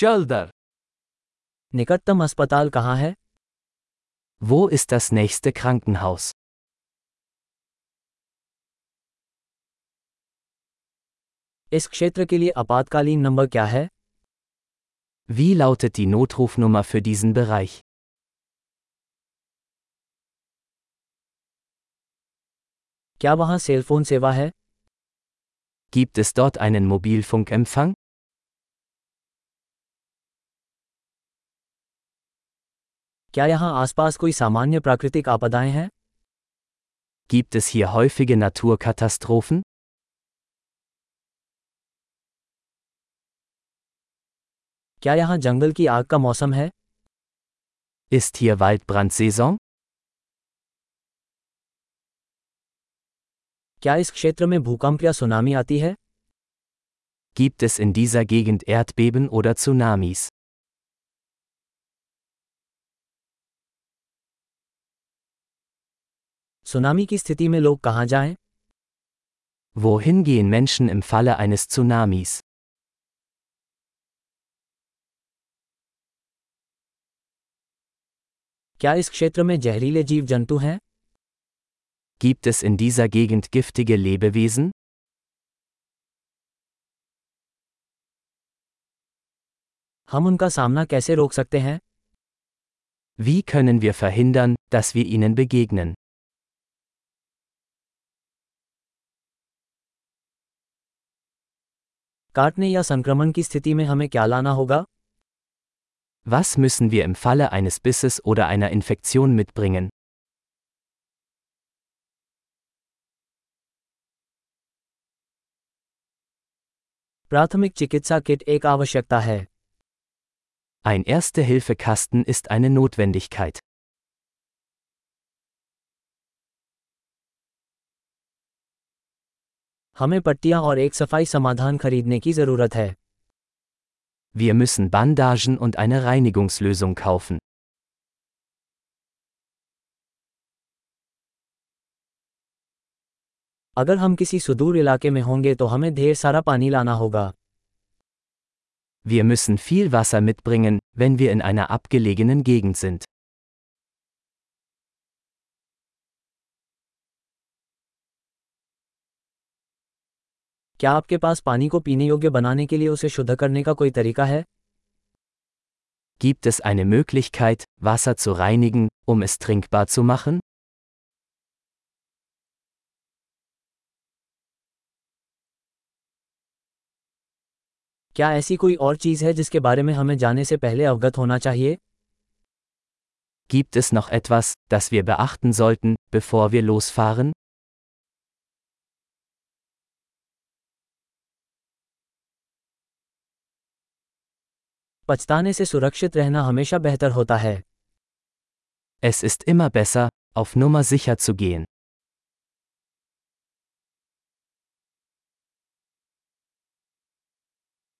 चल दर निकटतम अस्पताल कहाँ है Wo ist das nächste Krankenhaus? इस क्षेत्र के लिए आपातकालीन नंबर क्या है Wie lautet die Notrufnummer für diesen Bereich? क्या वहाँ सेल फोन सेवा है Gibt es dort einen Mobilfunkempfang? क्या यहाँ आसपास कोई सामान्य प्राकृतिक आपदाएँ हैं Gibt es hier häufige Naturkatastrophen? क्या यहाँ जंगल की आग का मौसम है Ist hier Waldbrandsaison? क्या इस क्षेत्र में भूकंप या सुनामी आती है Gibt es in dieser Gegend Erdbeben oder Tsunamis? Tsunami की स्थिति में लोग कहाँ जाएँ Wohin gehen Menschen im Falle eines Tsunamis? क्या इस क्षेत्र में जहरीले जीव जंतु हैं Gibt es in dieser Gegend giftige Lebewesen? हम उनका सामना कैसे रोक सकते हैं Wie können wir verhindern, dass wir ihnen begegnen? काटने या संक्रमण की स्थिति में हमें क्या लाना होगा Was müssen wir im Falle eines Bisses oder einer Infektion mitbringen? प्राथमिक चिकित्सा किट एक आवश्यकता है Ein Erste-Hilfe-Kasten ist eine Notwendigkeit. हमें पट्टियां और एक सफाई समाधान खरीदने की जरूरत है Wir müssen Bandagen und eine Reinigungslösung kaufen. अगर हम किसी सुदूर इलाके में होंगे तो हमें ढेर सारा पानी लाना होगा Wir müssen viel Wasser mitbringen, wenn wir in einer abgelegenen Gegend sind. क्या आपके पास पानी को पीने योग्य बनाने के लिए उसे शुद्ध करने का कोई तरीका है Gibt es eine Möglichkeit, Wasser zu reinigen, um es trinkbar zu machen? क्या ऐसी कोई और चीज़ है जिसके बारे में हमें जाने से पहले अवगत होना चाहिए Gibt es noch etwas, das wir beachten sollten, bevor wir losfahren? पछताने से सुरक्षित रहना हमेशा बेहतर होता है Es ist immer besser, auf Nummer sicher zu gehen.